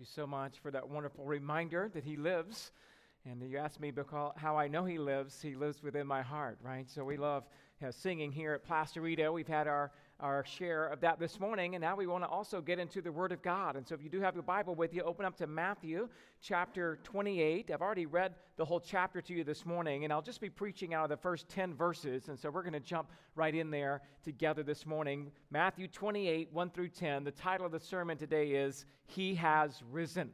you so much for that wonderful reminder that He lives. And you asked me because how I know He lives. He lives within my heart, right? So we love you know, singing here at Placerita. We've had our, our share of that this morning, and now we want to also get into the Word of God. And so if you do have your Bible with you, open up to Matthew chapter 28. I've already read the whole chapter to you this morning, and I'll just be preaching out of the first 10 verses. And so we're going to jump right in there together this morning. Matthew 28, 1 through 10. The title of the sermon today is He Has Risen.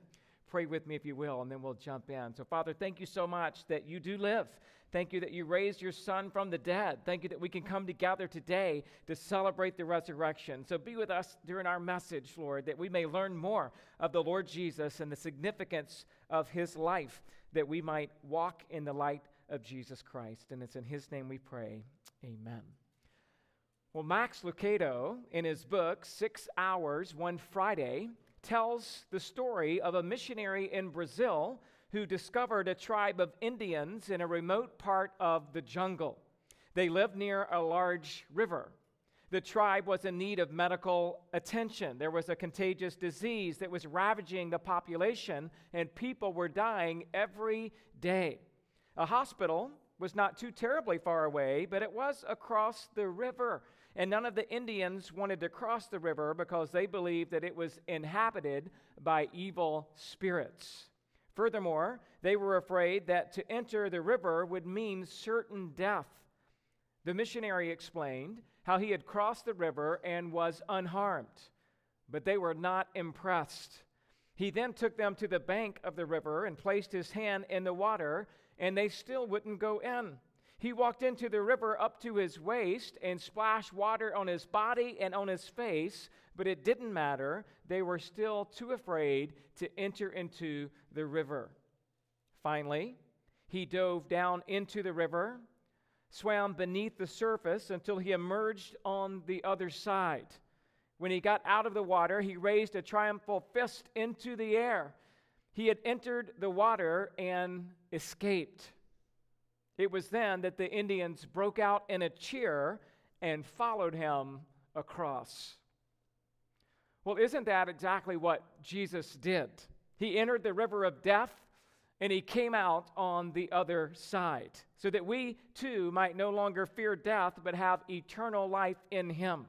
Pray with me if you will, and then we'll jump in. So, Father, thank you so much that you do live. Thank you that you raised your son from the dead. Thank you that we can come together today to celebrate the resurrection. So be with us during our message, Lord, that we may learn more of the Lord Jesus and the significance of his life, that we might walk in the light of Jesus Christ. And it's in his name we pray. Amen. Well, Max Lucado, in his book, Six Hours, One Friday, tells the story of a missionary in Brazil who discovered a tribe of Indians in a remote part of the jungle. They lived near a large river. The tribe was in need of medical attention. There was a contagious disease that was ravaging the population, and people were dying every day. A hospital was not too terribly far away, but it was across the river. And none of the Indians wanted to cross the river because they believed that it was inhabited by evil spirits. Furthermore, they were afraid that to enter the river would mean certain death. The missionary explained how he had crossed the river and was unharmed, but they were not impressed. He then took them to the bank of the river and placed his hand in the water, and they still wouldn't go in. He walked into the river up to his waist and splashed water on his body and on his face, but it didn't matter. They were still too afraid to enter into the river. Finally, he dove down into the river, swam beneath the surface until he emerged on the other side. When he got out of the water, he raised a triumphal fist into the air. He had entered the water and escaped. It was then that the Indians broke out in a cheer and followed him across. Well, isn't that exactly what Jesus did? He entered the river of death and he came out on the other side so that we too might no longer fear death but have eternal life in him.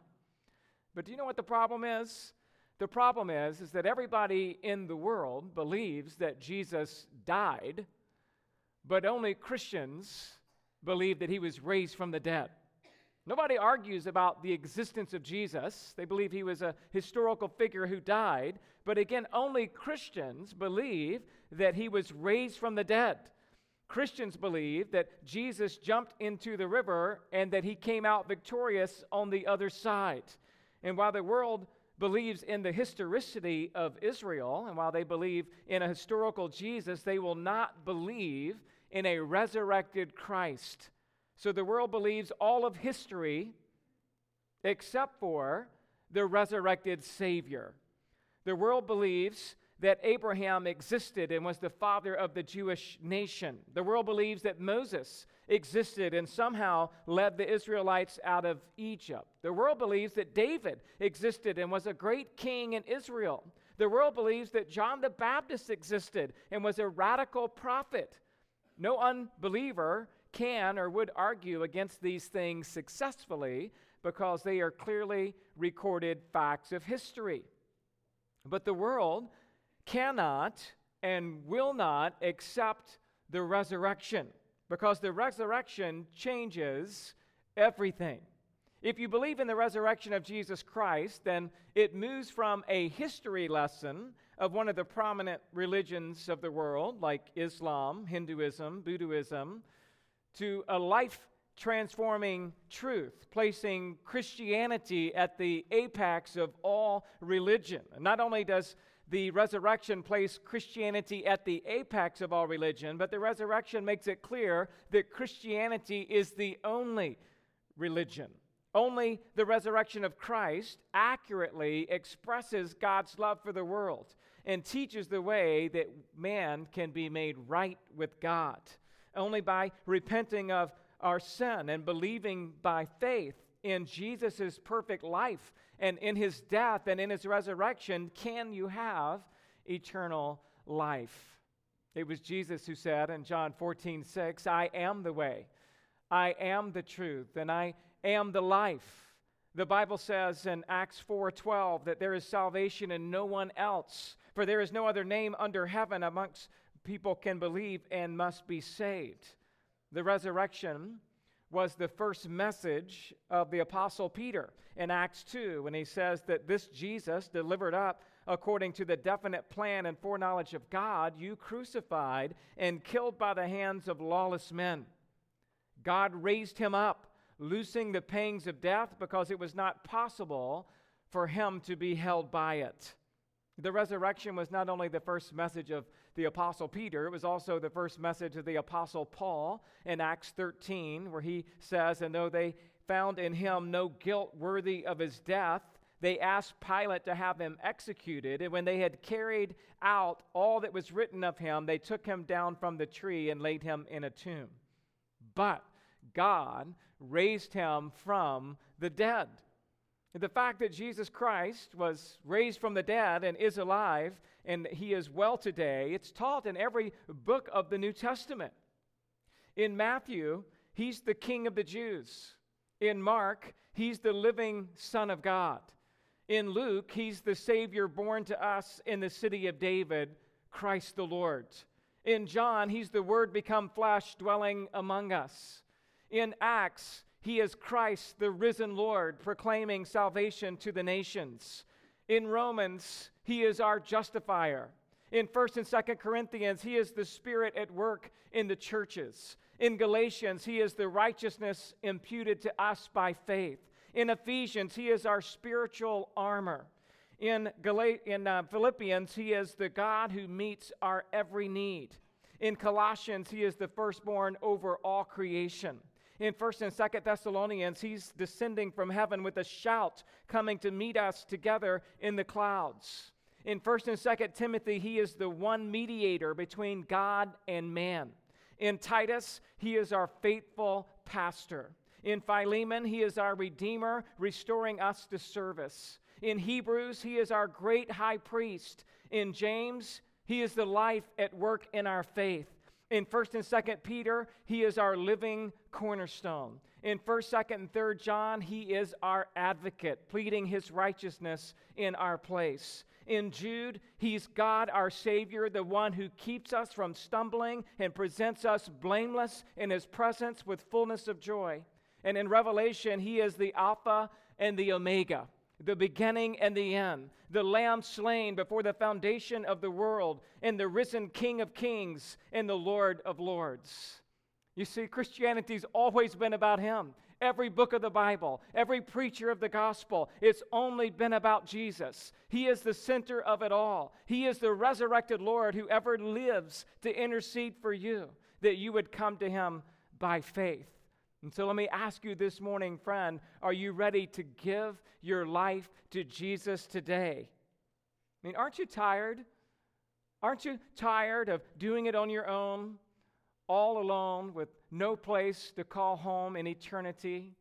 But do you know what the problem is? The problem is is that everybody in the world believes that Jesus died but only Christians believe that he was raised from the dead. Nobody argues about the existence of Jesus. They believe he was a historical figure who died. But again, only Christians believe that he was raised from the dead. Christians believe that Jesus jumped into the river and that he came out victorious on the other side. And while the world believes in the historicity of Israel, and while they believe in a historical Jesus, they will not believe in a resurrected Christ. So the world believes all of history except for the resurrected Savior. The world believes that Abraham existed and was the father of the Jewish nation. The world believes that Moses existed and somehow led the Israelites out of Egypt. The world believes that David existed and was a great king in Israel. The world believes that John the Baptist existed and was a radical prophet. No unbeliever can or would argue against these things successfully because they are clearly recorded facts of history. But the world cannot and will not accept the resurrection because the resurrection changes everything. If you believe in the resurrection of Jesus Christ, then it moves from a history lesson of one of the prominent religions of the world, like Islam, Hinduism, Buddhism, to a life transforming truth, placing Christianity at the apex of all religion. Not only does the resurrection place Christianity at the apex of all religion, but the resurrection makes it clear that Christianity is the only religion. Only the resurrection of Christ accurately expresses God's love for the world and teaches the way that man can be made right with God. Only by repenting of our sin and believing by faith in Jesus' perfect life and in his death and in his resurrection can you have eternal life. It was Jesus who said in John 14, 6, I am the way, I am the truth, and I am the life. The Bible says in Acts 4:12 that there is salvation in no one else, for there is no other name under heaven amongst people can believe and must be saved. The resurrection was the first message of the apostle Peter in Acts 2 when he says that this Jesus delivered up according to the definite plan and foreknowledge of God, you crucified and killed by the hands of lawless men. God raised him up, loosing the pangs of death because it was not possible for him to be held by it. The resurrection was not only the first message of the Apostle Peter, it was also the first message of the Apostle Paul in Acts 13, where he says, And though they found in him no guilt worthy of his death, they asked Pilate to have him executed. And when they had carried out all that was written of him, they took him down from the tree and laid him in a tomb. But God raised him from the dead. The fact that Jesus Christ was raised from the dead and is alive and he is well today, it's taught in every book of the New Testament. In Matthew, he's the king of the Jews. In Mark, he's the living Son of God. In Luke, he's the Savior born to us in the city of David, Christ the Lord. In John, he's the Word become flesh dwelling among us. In Acts, he is Christ, the risen Lord, proclaiming salvation to the nations. In Romans, he is our justifier. In 1st and 2nd Corinthians, he is the spirit at work in the churches. In Galatians, he is the righteousness imputed to us by faith. In Ephesians, he is our spiritual armor. In, Gal- in uh, Philippians, he is the God who meets our every need. In Colossians, he is the firstborn over all creation. In 1st and 2nd Thessalonians, he's descending from heaven with a shout coming to meet us together in the clouds. In 1st and 2nd Timothy, he is the one mediator between God and man. In Titus, he is our faithful pastor. In Philemon, he is our redeemer, restoring us to service. In Hebrews, he is our great high priest. In James, he is the life at work in our faith. In 1st and 2nd Peter, he is our living cornerstone. In 1st, 2nd, and 3rd John, he is our advocate, pleading his righteousness in our place. In Jude, he's God, our Savior, the one who keeps us from stumbling and presents us blameless in his presence with fullness of joy. And in Revelation, he is the Alpha and the Omega, the beginning and the end, the Lamb slain before the foundation of the world, and the risen King of kings and the Lord of lords. You see, Christianity's always been about him. Every book of the Bible, every preacher of the gospel, it's only been about Jesus. He is the center of it all. He is the resurrected Lord who ever lives to intercede for you, that you would come to him by faith. And so let me ask you this morning, friend, are you ready to give your life to Jesus today? I mean, aren't you tired? Aren't you tired of doing it on your own, all alone, with no place to call home in eternity?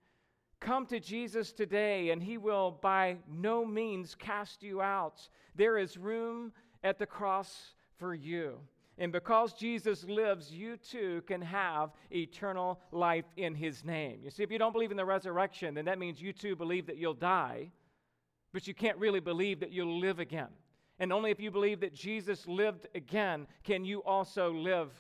Come to Jesus today, and He will by no means cast you out. There is room at the cross for you. And because Jesus lives, you too can have eternal life in his name. You see, if you don't believe in the resurrection, then that means you too believe that you'll die, but you can't really believe that you'll live again. And only if you believe that Jesus lived again can you also live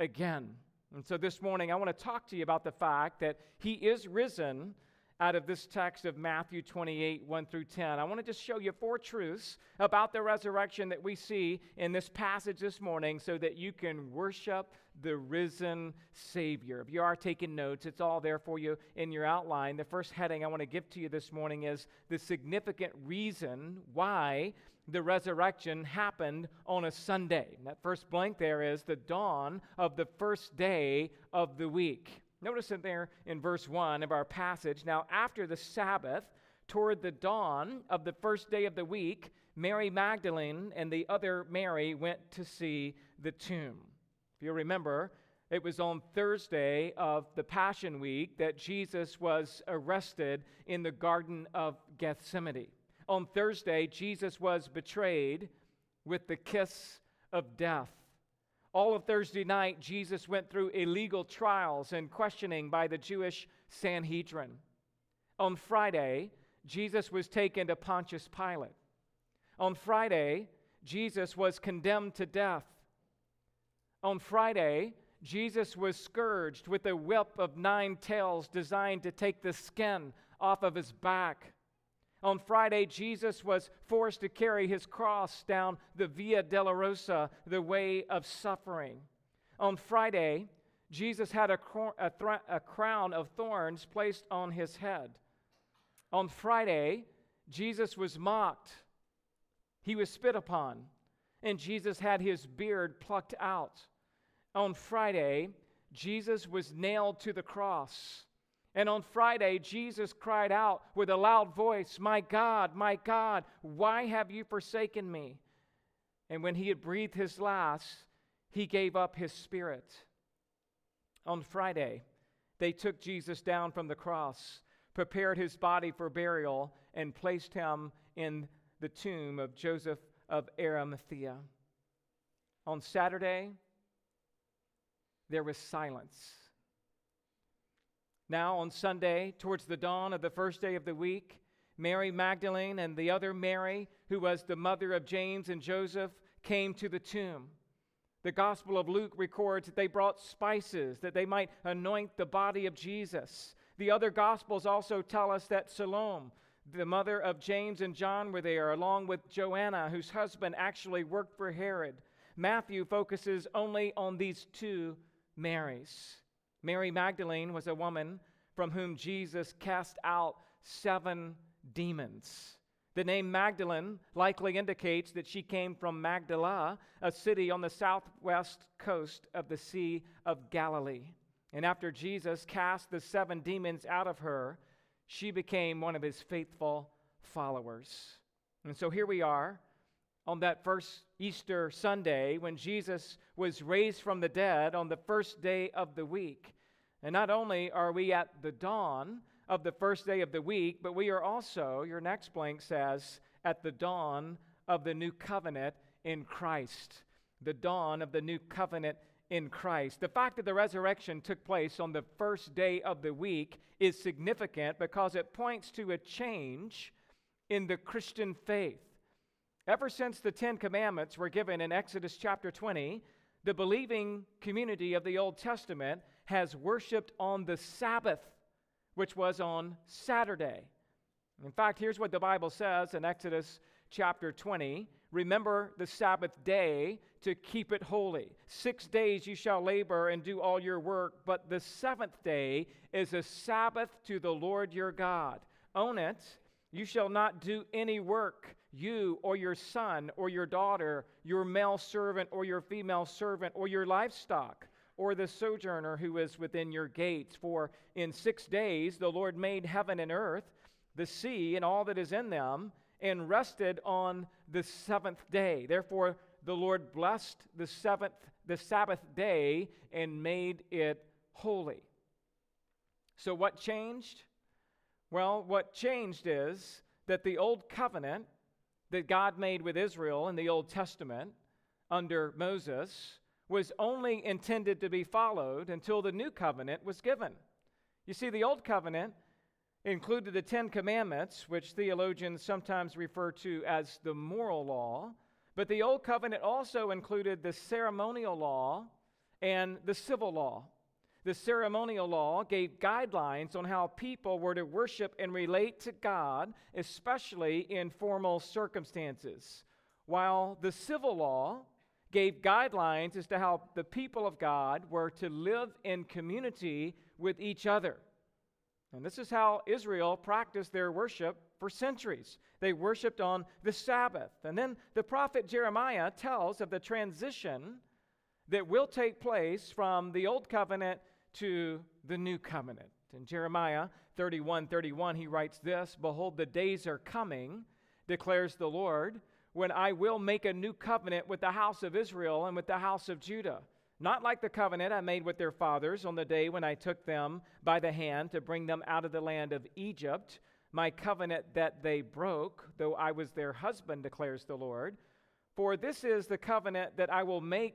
again. And so this morning, I want to talk to you about the fact that he is risen out of this text of Matthew 28, 1 through 10. I want to just show you four truths about the resurrection that we see in this passage this morning so that you can worship the risen Savior. If you are taking notes, it's all there for you in your outline. The first heading I want to give to you this morning is the significant reason why the resurrection happened on a Sunday. And that first blank there is the dawn of the first day of the week. Notice it there in verse 1 of our passage. Now, after the Sabbath, toward the dawn of the first day of the week, Mary Magdalene and the other Mary went to see the tomb. If you remember, it was on Thursday of the Passion Week that Jesus was arrested in the Garden of Gethsemane. On Thursday, Jesus was betrayed with the kiss of death. All of Thursday night, Jesus went through illegal trials and questioning by the Jewish Sanhedrin. On Friday, Jesus was taken to Pontius Pilate. On Friday, Jesus was condemned to death. On Friday, Jesus was scourged with a whip of nine tails designed to take the skin off of his back. On Friday, Jesus was forced to carry his cross down the Via Dolorosa, the way of suffering. On Friday, Jesus had a, a, a, crown of thorns placed on his head. On Friday, Jesus was mocked, he was spit upon, and Jesus had his beard plucked out. On Friday, Jesus was nailed to the cross. And on Friday, Jesus cried out with a loud voice, My God, my God, why have you forsaken me? And when he had breathed his last, he gave up his spirit. On Friday, they took Jesus down from the cross, prepared his body for burial, and placed him in the tomb of Joseph of Arimathea. On Saturday, there was silence. Now, on Sunday, towards the dawn of the first day of the week, Mary Magdalene and the other Mary, who was the mother of James and Joseph, came to the tomb. The Gospel of Luke records that they brought spices that they might anoint the body of Jesus. The other Gospels also tell us that Salome, the mother of James and John, were there, along with Joanna, whose husband actually worked for Herod. Matthew focuses only on these two Marys. Mary Magdalene was a woman from whom Jesus cast out seven demons. The name Magdalene likely indicates that she came from Magdala, a city on the southwest coast of the Sea of Galilee. And after Jesus cast the seven demons out of her, she became one of his faithful followers. And so here we are on that first Easter Sunday when Jesus was raised from the dead on the first day of the week. And not only are we at the dawn of the first day of the week, but we are also, your next blank says, at the dawn of the new covenant in Christ. The dawn of the new covenant in Christ. The fact that the resurrection took place on the first day of the week is significant because it points to a change in the Christian faith. Ever since the Ten Commandments were given in Exodus chapter 20, the believing community of the Old Testament has worshiped on the Sabbath, which was on Saturday. In fact, here's what the Bible says in Exodus chapter 20 Remember the Sabbath day to keep it holy. Six days you shall labor and do all your work, but the seventh day is a Sabbath to the Lord your God. On it, you shall not do any work you or your son or your daughter, your male servant or your female servant, or your livestock, or the sojourner who is within your gates. For in six days the Lord made heaven and earth, the sea, and all that is in them, and rested on the seventh day. Therefore, the Lord blessed the seventh, the Sabbath day, and made it holy. So, what changed? Well, what changed is that the old covenant that God made with Israel in the Old Testament under Moses was only intended to be followed until the new covenant was given. You see, the Old Covenant included the Ten Commandments, which theologians sometimes refer to as the moral law, but the Old Covenant also included the ceremonial law and the civil law. The ceremonial law gave guidelines on how people were to worship and relate to God, especially in formal circumstances, while the civil law gave guidelines as to how the people of God were to live in community with each other. And this is how Israel practiced their worship for centuries. They worshiped on the Sabbath. And then the prophet Jeremiah tells of the transition that will take place from the Old Covenant to the new covenant. In Jeremiah 31 31, he writes this Behold, the days are coming, declares the Lord, when I will make a new covenant with the house of Israel and with the house of Judah. Not like the covenant I made with their fathers on the day when I took them by the hand to bring them out of the land of Egypt, my covenant that they broke, though I was their husband, declares the Lord. For this is the covenant that I will make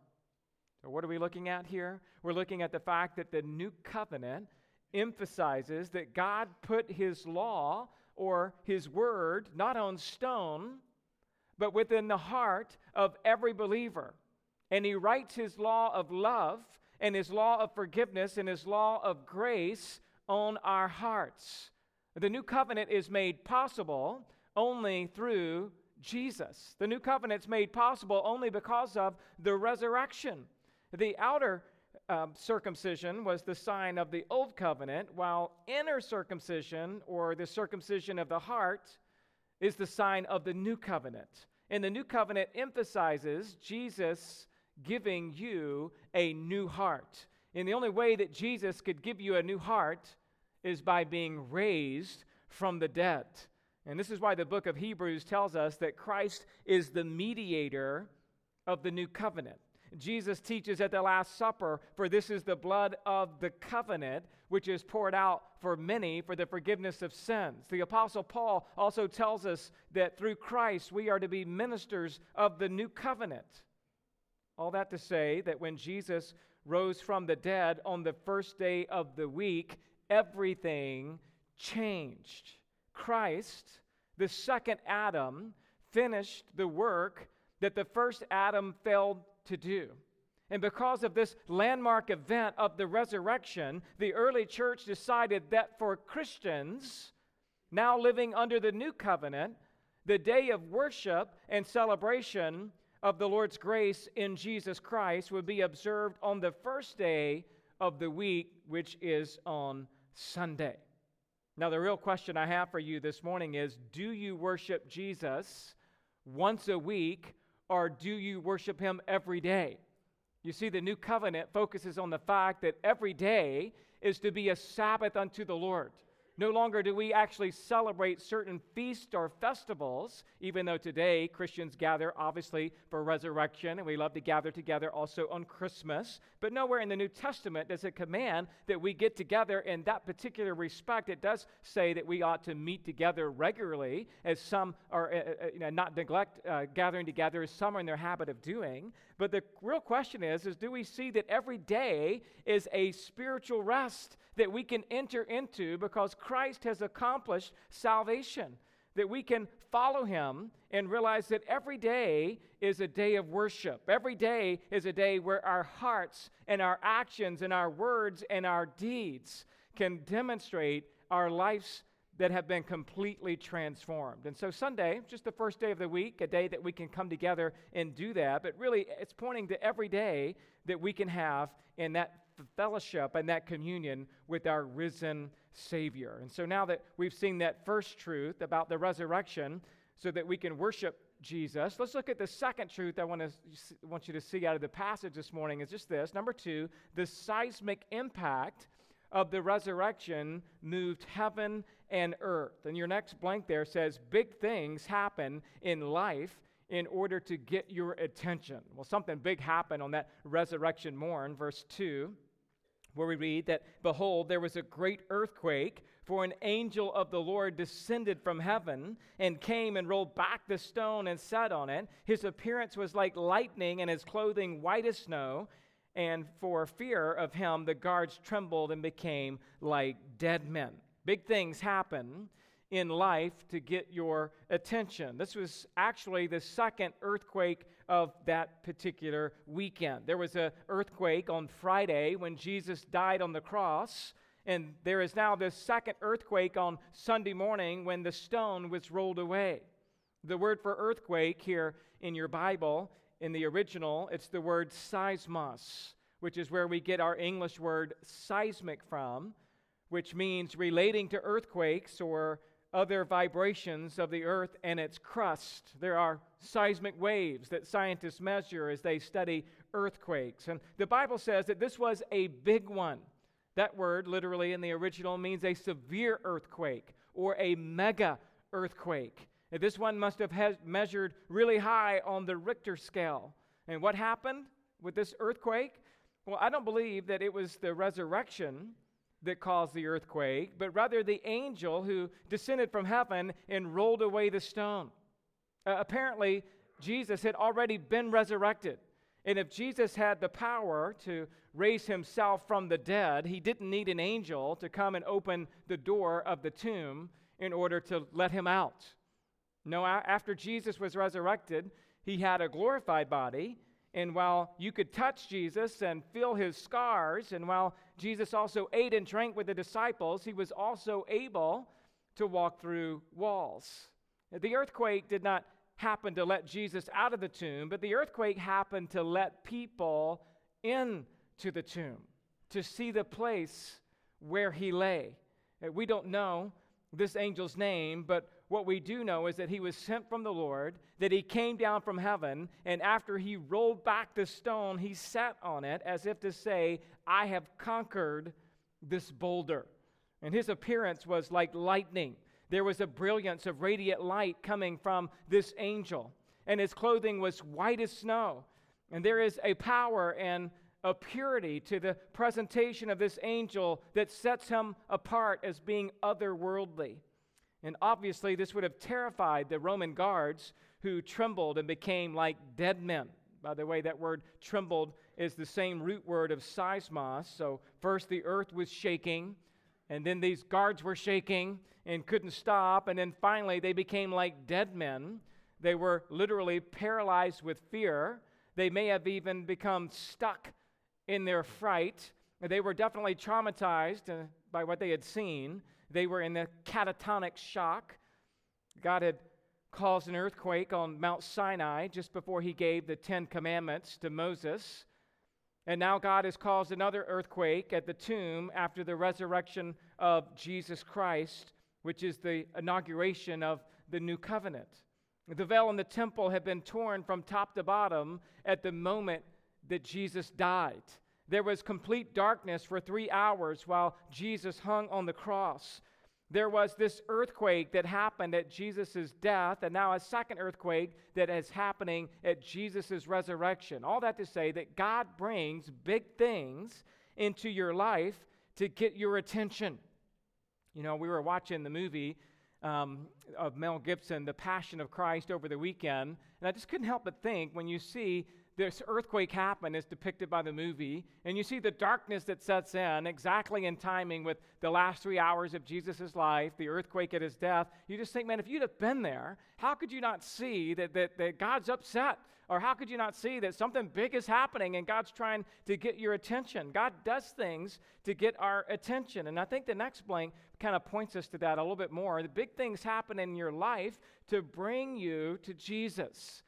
So, what are we looking at here? We're looking at the fact that the new covenant emphasizes that God put his law or his word not on stone, but within the heart of every believer. And he writes his law of love and his law of forgiveness and his law of grace on our hearts. The new covenant is made possible only through Jesus. The new covenant is made possible only because of the resurrection. The outer um, circumcision was the sign of the old covenant, while inner circumcision, or the circumcision of the heart, is the sign of the new covenant. And the new covenant emphasizes Jesus giving you a new heart. And the only way that Jesus could give you a new heart is by being raised from the dead. And this is why the book of Hebrews tells us that Christ is the mediator of the new covenant. Jesus teaches at the Last Supper, For this is the blood of the covenant, which is poured out for many for the forgiveness of sins. The Apostle Paul also tells us that through Christ we are to be ministers of the new covenant. All that to say that when Jesus rose from the dead on the first day of the week, everything changed. Christ, the second Adam, finished the work that the first Adam failed to do. And because of this landmark event of the resurrection, the early church decided that for Christians, now living under the new covenant, the day of worship and celebration of the Lord's grace in Jesus Christ would be observed on the first day of the week, which is on Sunday. Now, the real question I have for you this morning is Do you worship Jesus once a week, or do you worship him every day? You see, the new covenant focuses on the fact that every day is to be a Sabbath unto the Lord. No longer do we actually celebrate certain feasts or festivals, even though today Christians gather obviously for resurrection, and we love to gather together also on Christmas. But nowhere in the New Testament does it command that we get together in that particular respect. It does say that we ought to meet together regularly, as some are, uh, uh, you know, not neglect uh, gathering together, as some are in their habit of doing. But the real question is, is do we see that every day is a spiritual rest that we can enter into because Christ has accomplished salvation? That we can follow him and realize that every day is a day of worship. Every day is a day where our hearts and our actions and our words and our deeds can demonstrate our lives that have been completely transformed. And so, Sunday, just the first day of the week, a day that we can come together and do that, but really it's pointing to every day that we can have in that fellowship and that communion with our risen Savior. And so, now that we've seen that first truth about the resurrection, so that we can worship Jesus. Let's look at the second truth I want to want you to see out of the passage this morning is just this. Number 2, the seismic impact of the resurrection moved heaven and earth. And your next blank there says, Big things happen in life in order to get your attention. Well, something big happened on that resurrection morn, verse 2, where we read that, Behold, there was a great earthquake, for an angel of the Lord descended from heaven and came and rolled back the stone and sat on it. His appearance was like lightning, and his clothing white as snow and for fear of him, the guards trembled and became like dead men. Big things happen in life to get your attention. This was actually the second earthquake of that particular weekend. There was an earthquake on Friday when Jesus died on the cross, and there is now this second earthquake on Sunday morning when the stone was rolled away. The word for earthquake here in your Bible in the original, it's the word seismos, which is where we get our English word seismic from, which means relating to earthquakes or other vibrations of the earth and its crust. There are seismic waves that scientists measure as they study earthquakes. And the Bible says that this was a big one. That word, literally in the original, means a severe earthquake or a mega earthquake. This one must have measured really high on the Richter scale. And what happened with this earthquake? Well, I don't believe that it was the resurrection that caused the earthquake, but rather the angel who descended from heaven and rolled away the stone. Uh, apparently, Jesus had already been resurrected. And if Jesus had the power to raise himself from the dead, he didn't need an angel to come and open the door of the tomb in order to let him out. No, after Jesus was resurrected, he had a glorified body. And while you could touch Jesus and feel his scars, and while Jesus also ate and drank with the disciples, he was also able to walk through walls. The earthquake did not happen to let Jesus out of the tomb, but the earthquake happened to let people into the tomb to see the place where he lay. We don't know this angel's name, but what we do know is that he was sent from the Lord, that he came down from heaven, and after he rolled back the stone, he sat on it as if to say, I have conquered this boulder. And his appearance was like lightning. There was a brilliance of radiant light coming from this angel, and his clothing was white as snow. And there is a power and a purity to the presentation of this angel that sets him apart as being otherworldly. And obviously, this would have terrified the Roman guards who trembled and became like dead men. By the way, that word trembled is the same root word of seismos. So, first the earth was shaking, and then these guards were shaking and couldn't stop, and then finally they became like dead men. They were literally paralyzed with fear. They may have even become stuck in their fright. They were definitely traumatized uh, by what they had seen. They were in a catatonic shock. God had caused an earthquake on Mount Sinai just before he gave the Ten Commandments to Moses. And now God has caused another earthquake at the tomb after the resurrection of Jesus Christ, which is the inauguration of the new covenant. The veil in the temple had been torn from top to bottom at the moment that Jesus died. There was complete darkness for three hours while Jesus hung on the cross. There was this earthquake that happened at Jesus' death, and now a second earthquake that is happening at Jesus' resurrection. All that to say that God brings big things into your life to get your attention. You know, we were watching the movie um, of Mel Gibson, The Passion of Christ, over the weekend, and I just couldn't help but think when you see this earthquake happen as depicted by the movie, and you see the darkness that sets in exactly in timing with the last three hours of Jesus' life, the earthquake at his death, you just think, man, if you'd have been there, how could you not see that, that, that God's upset? Or how could you not see that something big is happening and God's trying to get your attention? God does things to get our attention. And I think the next blank kind of points us to that a little bit more. The big things happen in your life to bring you to Jesus.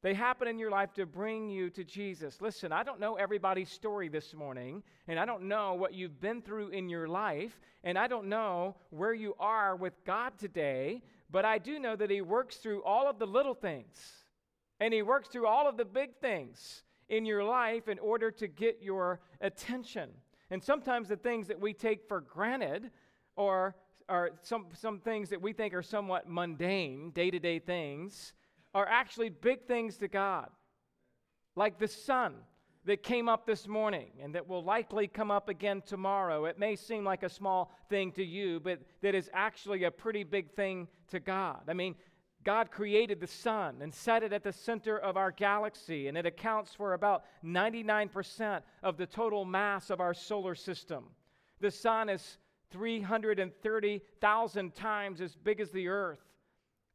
They happen in your life to bring you to Jesus. Listen, I don't know everybody's story this morning, and I don't know what you've been through in your life, and I don't know where you are with God today, but I do know that He works through all of the little things, and He works through all of the big things in your life in order to get your attention. And sometimes the things that we take for granted or are some, some things that we think are somewhat mundane, day to day things are actually big things to God, like the sun that came up this morning and that will likely come up again tomorrow. It may seem like a small thing to you, but that is actually a pretty big thing to God. I mean, God created the sun and set it at the center of our galaxy, and it accounts for about 99% of the total mass of our solar system. The sun is 330,000 times as big as the earth.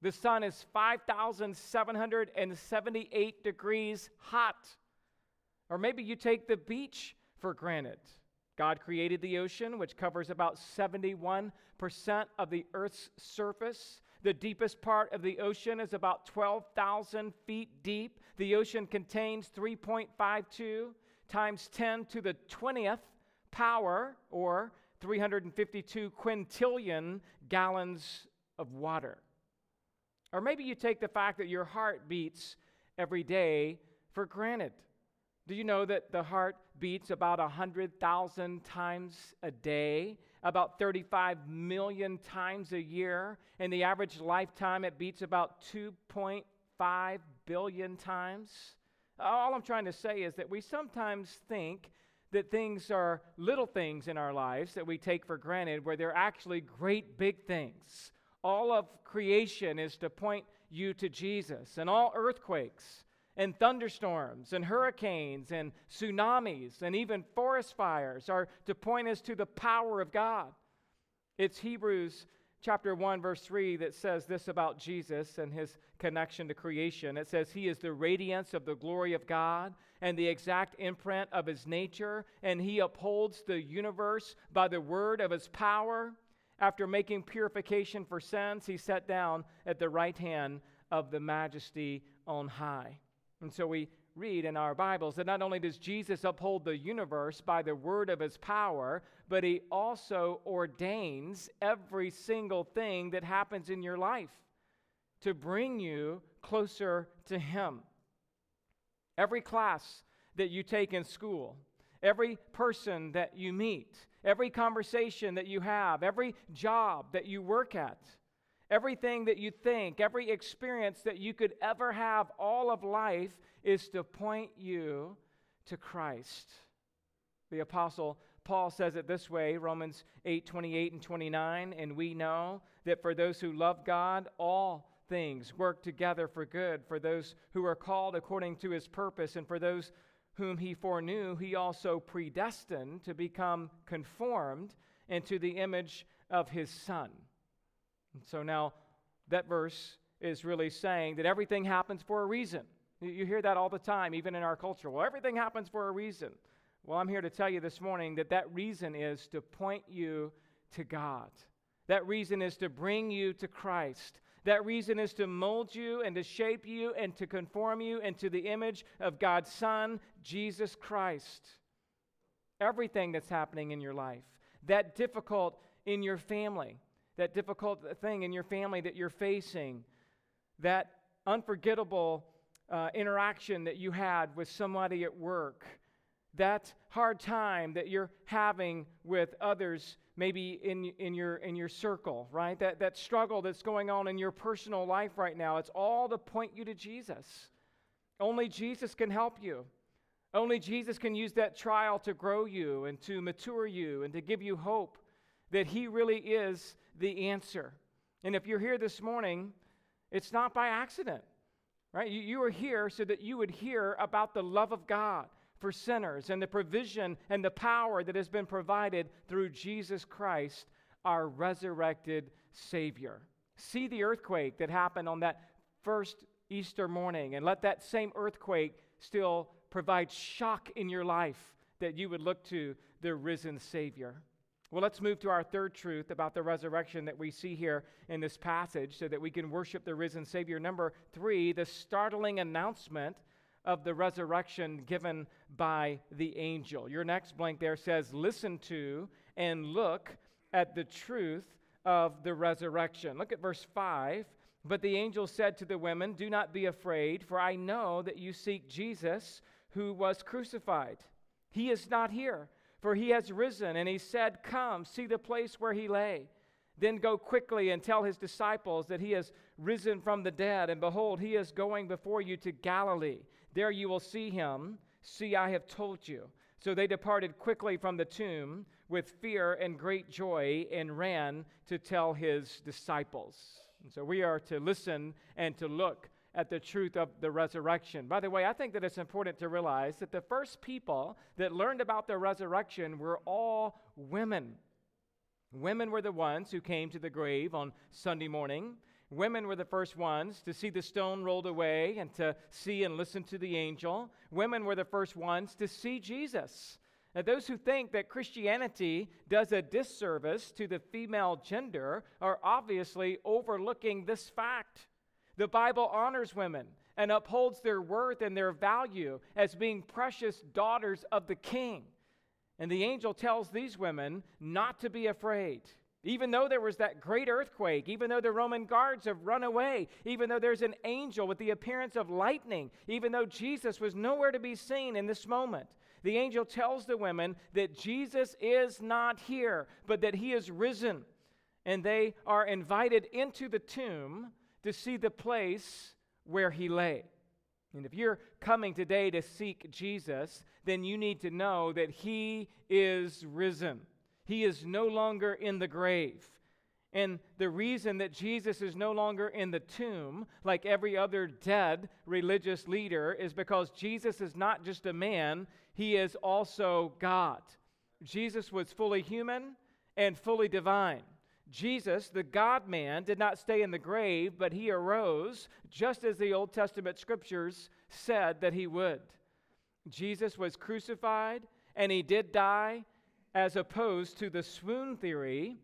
The sun is 5,778 degrees hot. Or maybe you take the beach for granted. God created the ocean, which covers about 71% of the Earth's surface. The deepest part of the ocean is about 12,000 feet deep. The ocean contains 3.52 times 10 to the 20th power, or 352 quintillion gallons of water. Or maybe you take the fact that your heart beats every day for granted. Do you know that the heart beats about 100,000 times a day, about 35 million times a year? In the average lifetime, it beats about 2.5 billion times. All I'm trying to say is that we sometimes think that things are little things in our lives that we take for granted, where they're actually great big things. All of creation is to point you to Jesus, and all earthquakes and thunderstorms and hurricanes and tsunamis and even forest fires are to point us to the power of God. It's Hebrews chapter 1 verse 3 that says this about Jesus and his connection to creation. It says he is the radiance of the glory of God and the exact imprint of his nature and he upholds the universe by the word of his power. After making purification for sins, he sat down at the right hand of the majesty on high. And so we read in our Bibles that not only does Jesus uphold the universe by the word of his power, but he also ordains every single thing that happens in your life to bring you closer to him. Every class that you take in school, every person that you meet, every conversation that you have, every job that you work at, Everything that you think, every experience that you could ever have, all of life is to point you to Christ. The apostle Paul says it this way, Romans 8, 28 and 29, and we know that for those who love God, all things work together for good, for those who are called according to his purpose, and for those whom he foreknew, he also predestined to become conformed into the image of his Son and so now that verse is really saying that everything happens for a reason. You hear that all the time, even in our culture. Well, everything happens for a reason. Well, I'm here to tell you this morning that that reason is to point you to God. That reason is to bring you to Christ. That reason is to mold you and to shape you and to conform you into the image of God's Son, Jesus Christ. Everything that's happening in your life, that difficult in your family, that difficult thing in your family that you're facing, that unforgettable uh, interaction that you had with somebody at work, that hard time that you're having with others, maybe in, in, your, in your circle, right? That, that struggle that's going on in your personal life right now, it's all to point you to Jesus. Only Jesus can help you. Only Jesus can use that trial to grow you and to mature you and to give you hope that He really is the answer. And if you're here this morning, it's not by accident, right? You, you are here so that you would hear about the love of God for sinners and the provision and the power that has been provided through Jesus Christ, our resurrected Savior. See the earthquake that happened on that first Easter morning, and let that same earthquake still provide shock in your life that you would look to the risen Savior. Well, let's move to our third truth about the resurrection that we see here in this passage so that we can worship the risen Savior. Number three, the startling announcement of the resurrection given by the angel. Your next blank there says, Listen to and look at the truth of the resurrection. Look at verse 5. But the angel said to the women, Do not be afraid, for I know that you seek Jesus who was crucified. He is not here for he has risen, and he said, Come, see the place where he lay. Then go quickly and tell his disciples that he has risen from the dead, and behold, he is going before you to Galilee. There you will see him. See, I have told you. So they departed quickly from the tomb with fear and great joy and ran to tell his disciples. And so we are to listen and to look at the truth of the resurrection. By the way, I think that it's important to realize that the first people that learned about the resurrection were all women. Women were the ones who came to the grave on Sunday morning. Women were the first ones to see the stone rolled away and to see and listen to the angel. Women were the first ones to see Jesus. Now, those who think that Christianity does a disservice to the female gender are obviously overlooking this fact. The Bible honors women and upholds their worth and their value as being precious daughters of the king. And the angel tells these women not to be afraid. Even though there was that great earthquake, even though the Roman guards have run away, even though there's an angel with the appearance of lightning, even though Jesus was nowhere to be seen in this moment, the angel tells the women that Jesus is not here, but that he is risen. And they are invited into the tomb to see the place where he lay. And if you're coming today to seek Jesus, then you need to know that he is risen. He is no longer in the grave. And the reason that Jesus is no longer in the tomb, like every other dead religious leader, is because Jesus is not just a man, he is also God. Jesus was fully human and fully divine. Jesus, the God man, did not stay in the grave, but he arose just as the Old Testament scriptures said that he would. Jesus was crucified and he did die, as opposed to the swoon theory,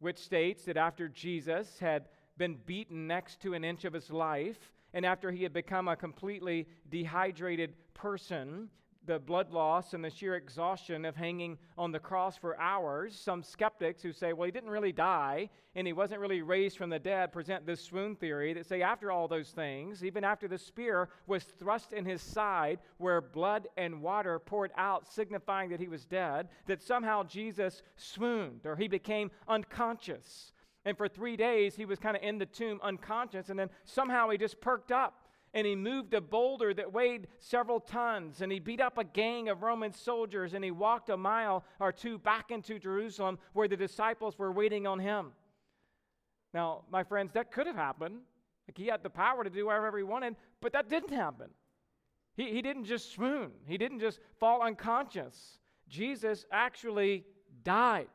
which states that after Jesus had been beaten next to an inch of his life, and after he had become a completely dehydrated person, the blood loss and the sheer exhaustion of hanging on the cross for hours. Some skeptics who say, well, he didn't really die and he wasn't really raised from the dead present this swoon theory that say, after all those things, even after the spear was thrust in his side where blood and water poured out, signifying that he was dead, that somehow Jesus swooned or he became unconscious. And for three days, he was kind of in the tomb unconscious, and then somehow he just perked up and he moved a boulder that weighed several tons, and he beat up a gang of Roman soldiers, and he walked a mile or two back into Jerusalem where the disciples were waiting on him. Now, my friends, that could have happened. Like he had the power to do whatever he wanted, but that didn't happen. He, he didn't just swoon, he didn't just fall unconscious. Jesus actually died.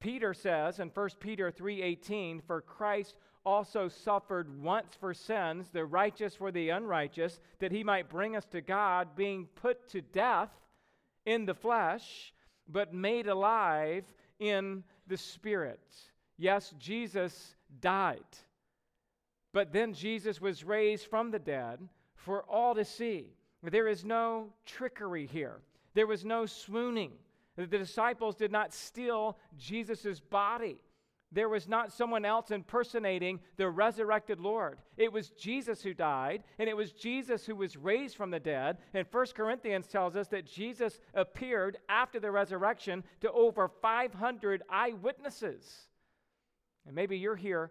Peter says in 1 Peter 3:18, "For Christ also suffered once for sins, the righteous for the unrighteous, that he might bring us to God, being put to death in the flesh, but made alive in the spirit. Yes, Jesus died. But then Jesus was raised from the dead for all to see. There is no trickery here. There was no swooning. The disciples did not steal Jesus' body. There was not someone else impersonating the resurrected Lord. It was Jesus who died, and it was Jesus who was raised from the dead. And 1 Corinthians tells us that Jesus appeared after the resurrection to over 500 eyewitnesses. And maybe you're here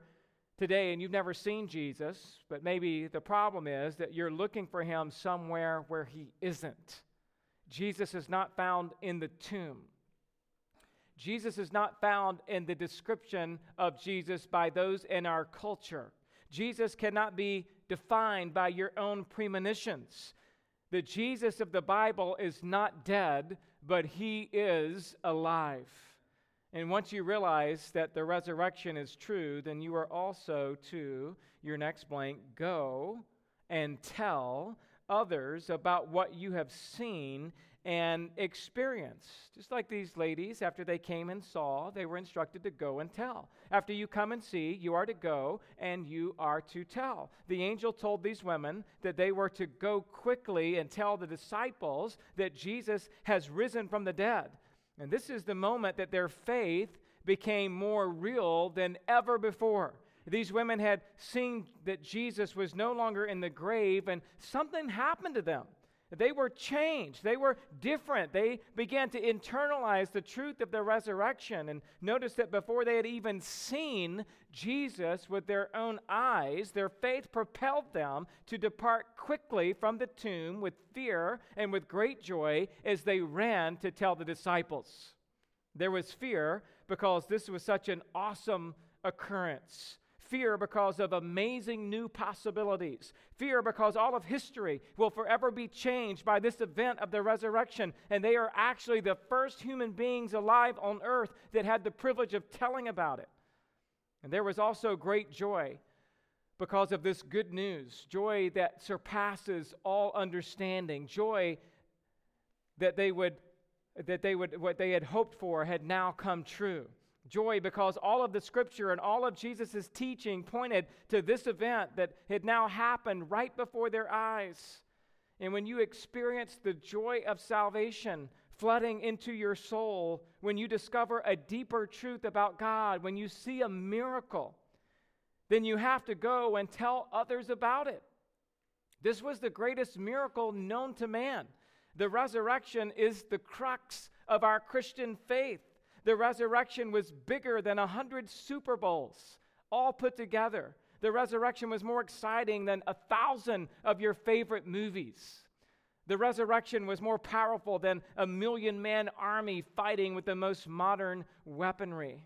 today and you've never seen Jesus, but maybe the problem is that you're looking for him somewhere where he isn't. Jesus is not found in the tomb. Jesus is not found in the description of Jesus by those in our culture. Jesus cannot be defined by your own premonitions. The Jesus of the Bible is not dead, but he is alive. And once you realize that the resurrection is true, then you are also to, your next blank, go and tell others about what you have seen and experience. Just like these ladies, after they came and saw, they were instructed to go and tell. After you come and see, you are to go and you are to tell. The angel told these women that they were to go quickly and tell the disciples that Jesus has risen from the dead. And this is the moment that their faith became more real than ever before. These women had seen that Jesus was no longer in the grave, and something happened to them. They were changed. They were different. They began to internalize the truth of the resurrection. And notice that before they had even seen Jesus with their own eyes, their faith propelled them to depart quickly from the tomb with fear and with great joy as they ran to tell the disciples. There was fear because this was such an awesome occurrence. Fear because of amazing new possibilities. Fear because all of history will forever be changed by this event of the resurrection. And they are actually the first human beings alive on earth that had the privilege of telling about it. And there was also great joy because of this good news joy that surpasses all understanding, joy that they would. That they would, what they had hoped for had now come true joy because all of the scripture and all of Jesus' teaching pointed to this event that had now happened right before their eyes. And when you experience the joy of salvation flooding into your soul, when you discover a deeper truth about God, when you see a miracle, then you have to go and tell others about it. This was the greatest miracle known to man. The resurrection is the crux of our Christian faith. The resurrection was bigger than a hundred Super Bowls, all put together. The resurrection was more exciting than a thousand of your favorite movies. The resurrection was more powerful than a million man army fighting with the most modern weaponry.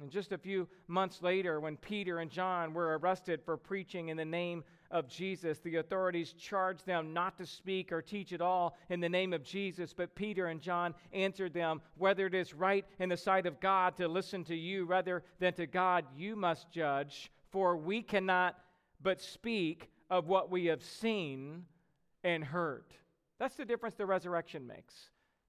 And just a few months later, when Peter and John were arrested for preaching in the name of Jesus, the authorities charged them not to speak or teach at all in the name of Jesus. But Peter and John answered them, Whether it is right in the sight of God to listen to you rather than to God, you must judge, for we cannot but speak of what we have seen and heard. That's the difference the resurrection makes.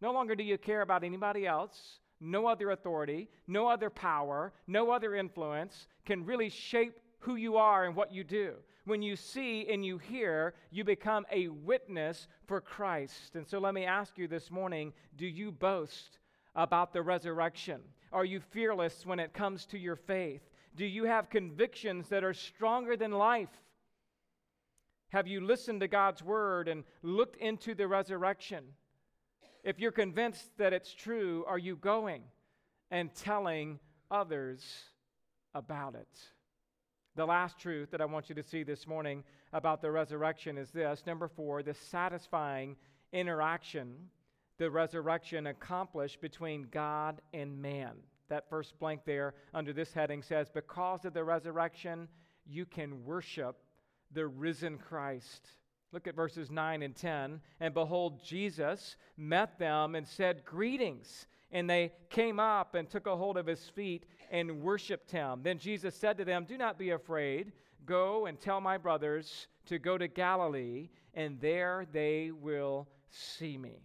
No longer do you care about anybody else. No other authority, no other power, no other influence can really shape who you are and what you do. When you see and you hear, you become a witness for Christ. And so let me ask you this morning do you boast about the resurrection? Are you fearless when it comes to your faith? Do you have convictions that are stronger than life? Have you listened to God's word and looked into the resurrection? If you're convinced that it's true, are you going and telling others about it? The last truth that I want you to see this morning about the resurrection is this number four, the satisfying interaction the resurrection accomplished between God and man. That first blank there under this heading says, Because of the resurrection, you can worship the risen Christ. Look at verses 9 and 10. And behold, Jesus met them and said, Greetings. And they came up and took a hold of his feet and worshiped him. Then Jesus said to them, Do not be afraid. Go and tell my brothers to go to Galilee, and there they will see me.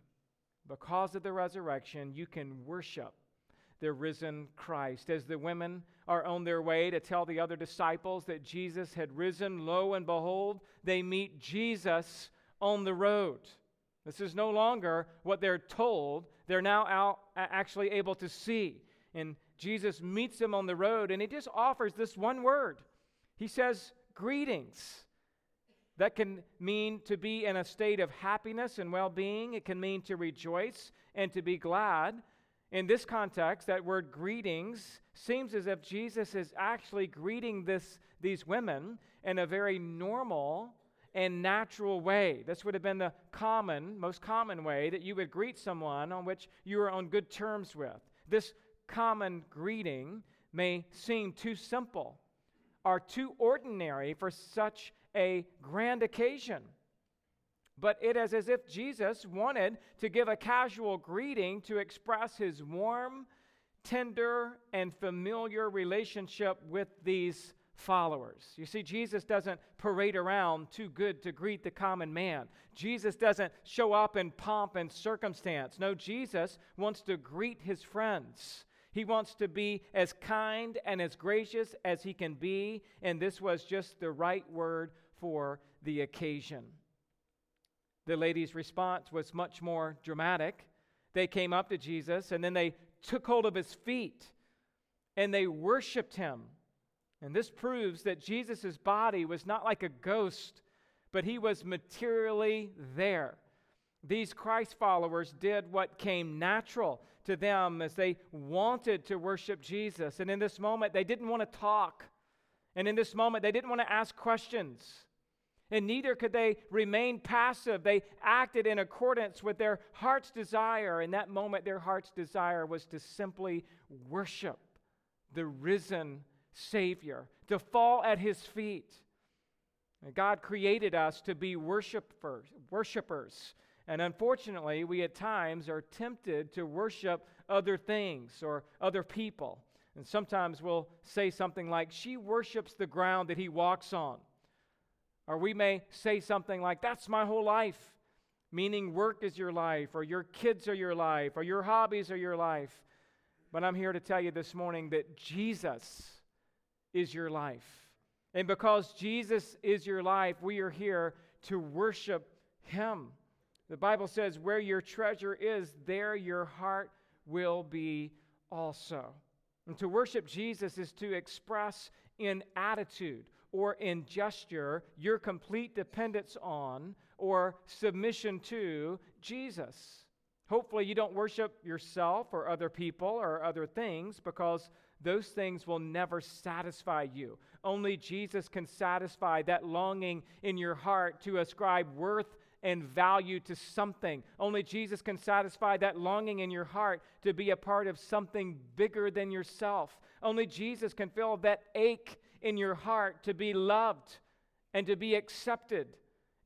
Because of the resurrection, you can worship the risen Christ. As the women are on their way to tell the other disciples that Jesus had risen, lo and behold, they meet Jesus on the road. This is no longer what they're told, they're now out, actually able to see. And Jesus meets them on the road, and he just offers this one word. He says, Greetings. That can mean to be in a state of happiness and well being. It can mean to rejoice and to be glad. In this context, that word greetings seems as if Jesus is actually greeting this, these women in a very normal and natural way. This would have been the common, most common way that you would greet someone on which you are on good terms with. This common greeting may seem too simple or too ordinary for such a grand occasion. But it is as if Jesus wanted to give a casual greeting to express his warm, tender, and familiar relationship with these followers. You see, Jesus doesn't parade around too good to greet the common man. Jesus doesn't show up in pomp and circumstance. No, Jesus wants to greet his friends. He wants to be as kind and as gracious as he can be, and this was just the right word for the occasion. The lady's response was much more dramatic. They came up to Jesus and then they took hold of his feet and they worshiped him. And this proves that Jesus' body was not like a ghost, but he was materially there. These Christ followers did what came natural to them as they wanted to worship Jesus. And in this moment, they didn't want to talk. And in this moment, they didn't want to ask questions and neither could they remain passive. They acted in accordance with their heart's desire. In that moment, their heart's desire was to simply worship the risen Savior, to fall at his feet. God created us to be worshipers, worshipers. And unfortunately, we at times are tempted to worship other things or other people. And sometimes we'll say something like, She worships the ground that he walks on. Or we may say something like, That's my whole life, meaning work is your life, or your kids are your life, or your hobbies are your life. But I'm here to tell you this morning that Jesus is your life. And because Jesus is your life, we are here to worship Him. The Bible says, Where your treasure is, there your heart will be also. And to worship Jesus is to express in attitude or in gesture your complete dependence on or submission to Jesus. Hopefully, you don't worship yourself or other people or other things because those things will never satisfy you. Only Jesus can satisfy that longing in your heart to ascribe worth and value to something. Only Jesus can satisfy that longing in your heart to be a part of something bigger than yourself. Only Jesus can fill that ache in your heart to be loved and to be accepted.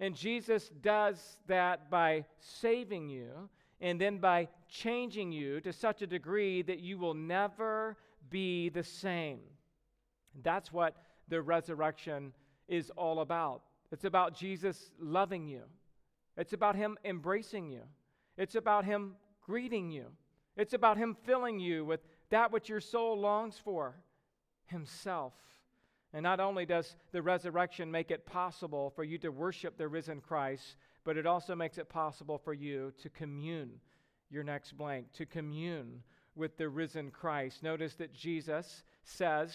And Jesus does that by saving you and then by changing you to such a degree that you will never be the same. That's what the resurrection is all about. It's about Jesus loving you, it's about Him embracing you, it's about Him greeting you, it's about Him filling you with that which your soul longs for Himself. And not only does the resurrection make it possible for you to worship the risen Christ, but it also makes it possible for you to commune, your next blank, to commune with the risen Christ. Notice that Jesus says,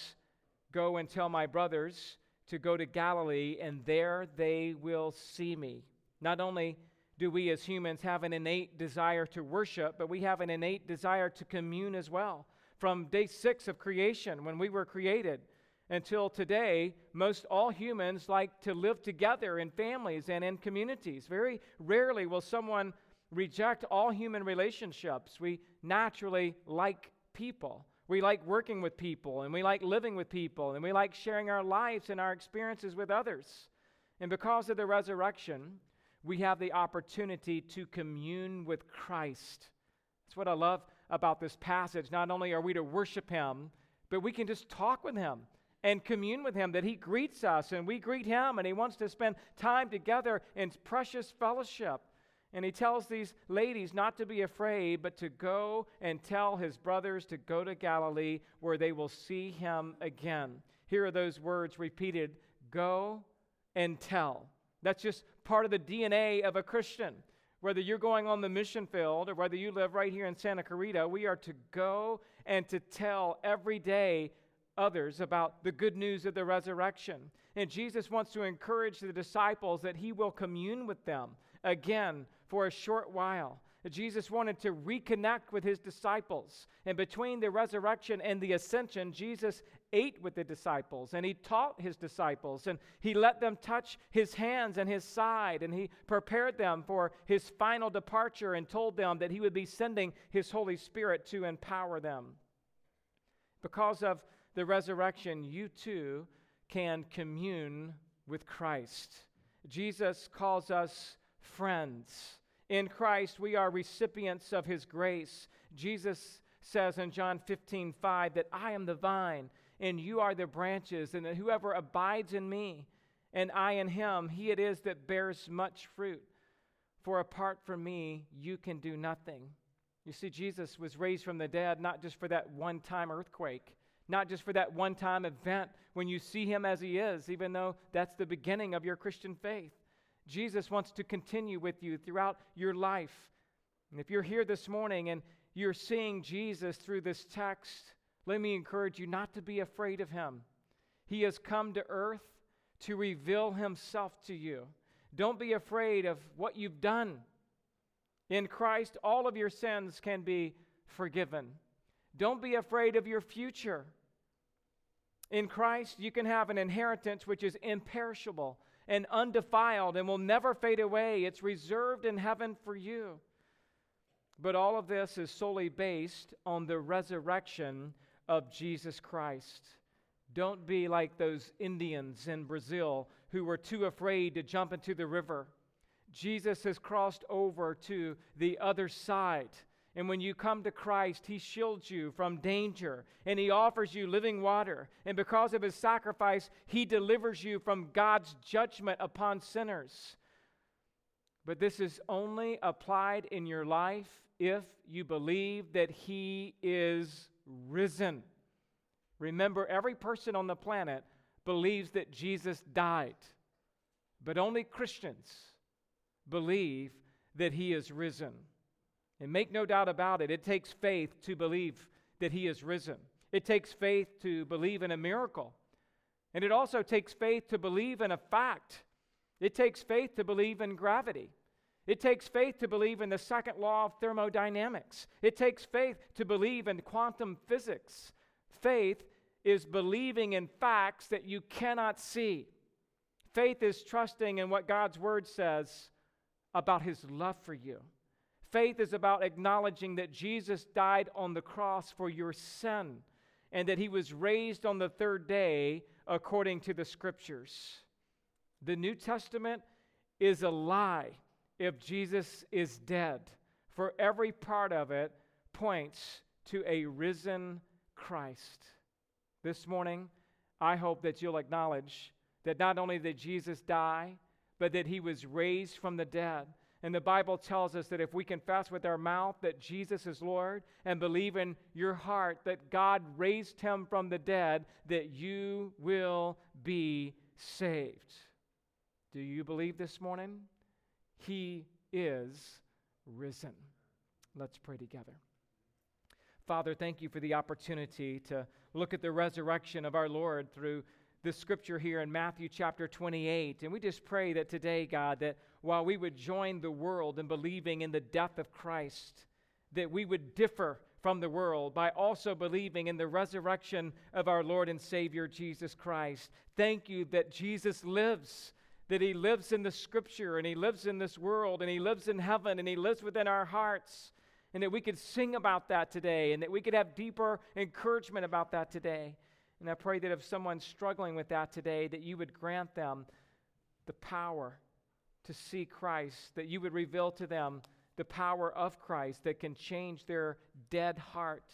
Go and tell my brothers to go to Galilee, and there they will see me. Not only do we as humans have an innate desire to worship, but we have an innate desire to commune as well. From day six of creation, when we were created, until today, most all humans like to live together in families and in communities. Very rarely will someone reject all human relationships. We naturally like people. We like working with people, and we like living with people, and we like sharing our lives and our experiences with others. And because of the resurrection, we have the opportunity to commune with Christ. That's what I love about this passage. Not only are we to worship Him, but we can just talk with Him and commune with Him, that He greets us and we greet Him, and He wants to spend time together in precious fellowship. And He tells these ladies not to be afraid, but to go and tell His brothers to go to Galilee where they will see Him again. Here are those words repeated go and tell. That's just part of the DNA of a Christian. Whether you're going on the mission field or whether you live right here in Santa Clarita, we are to go and to tell every day others about the good news of the resurrection. And Jesus wants to encourage the disciples that he will commune with them again for a short while. Jesus wanted to reconnect with his disciples. And between the resurrection and the ascension, Jesus ate with the disciples and he taught his disciples and he let them touch his hands and his side and he prepared them for his final departure and told them that he would be sending his Holy Spirit to empower them. Because of the resurrection, you too can commune with Christ. Jesus calls us friends. In Christ, we are recipients of his grace. Jesus says in John 15, 5, that I am the vine, and you are the branches, and that whoever abides in me, and I in him, he it is that bears much fruit. For apart from me, you can do nothing. You see, Jesus was raised from the dead not just for that one time earthquake, not just for that one time event when you see him as he is, even though that's the beginning of your Christian faith. Jesus wants to continue with you throughout your life. And if you're here this morning and you're seeing Jesus through this text, let me encourage you not to be afraid of him. He has come to earth to reveal himself to you. Don't be afraid of what you've done. In Christ, all of your sins can be forgiven. Don't be afraid of your future. In Christ, you can have an inheritance which is imperishable and undefiled and will never fade away. It's reserved in heaven for you. But all of this is solely based on the resurrection of Jesus Christ. Don't be like those Indians in Brazil who were too afraid to jump into the river. Jesus has crossed over to the other side. And when you come to Christ, He shields you from danger and He offers you living water. And because of His sacrifice, He delivers you from God's judgment upon sinners. But this is only applied in your life if you believe that He is risen. Remember, every person on the planet believes that Jesus died, but only Christians believe that he is risen. And make no doubt about it, it takes faith to believe that he is risen. It takes faith to believe in a miracle. And it also takes faith to believe in a fact. It takes faith to believe in gravity. It takes faith to believe in the second law of thermodynamics. It takes faith to believe in quantum physics. Faith is believing in facts that you cannot see. Faith is trusting in what God's word says about his love for you. Faith is about acknowledging that Jesus died on the cross for your sin and that he was raised on the third day according to the scriptures. The New Testament is a lie if Jesus is dead, for every part of it points to a risen Christ. This morning, I hope that you'll acknowledge that not only did Jesus die, but that he was raised from the dead. And the Bible tells us that if we confess with our mouth that Jesus is Lord and believe in your heart that God raised him from the dead, that you will be saved. Do you believe this morning? He is risen. Let's pray together. Father, thank you for the opportunity to look at the resurrection of our Lord through this scripture here in Matthew chapter 28. And we just pray that today, God, that while we would join the world in believing in the death of Christ, that we would differ from the world by also believing in the resurrection of our Lord and Savior Jesus Christ. Thank you that Jesus lives, that He lives in the scripture and He lives in this world and He lives in heaven and He lives within our hearts. And that we could sing about that today and that we could have deeper encouragement about that today. And I pray that if someone's struggling with that today, that you would grant them the power to see Christ, that you would reveal to them the power of Christ that can change their dead heart,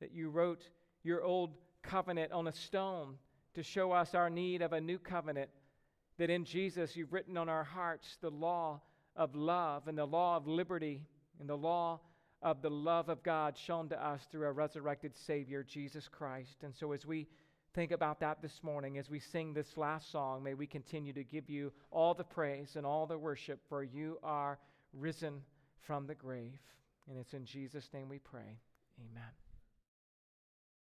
that you wrote your old covenant on a stone to show us our need of a new covenant, that in Jesus you've written on our hearts the law of love and the law of liberty and the law of the love of God shown to us through our resurrected Savior, Jesus Christ. And so, as we think about that this morning, as we sing this last song, may we continue to give you all the praise and all the worship, for you are risen from the grave. And it's in Jesus' name we pray. Amen.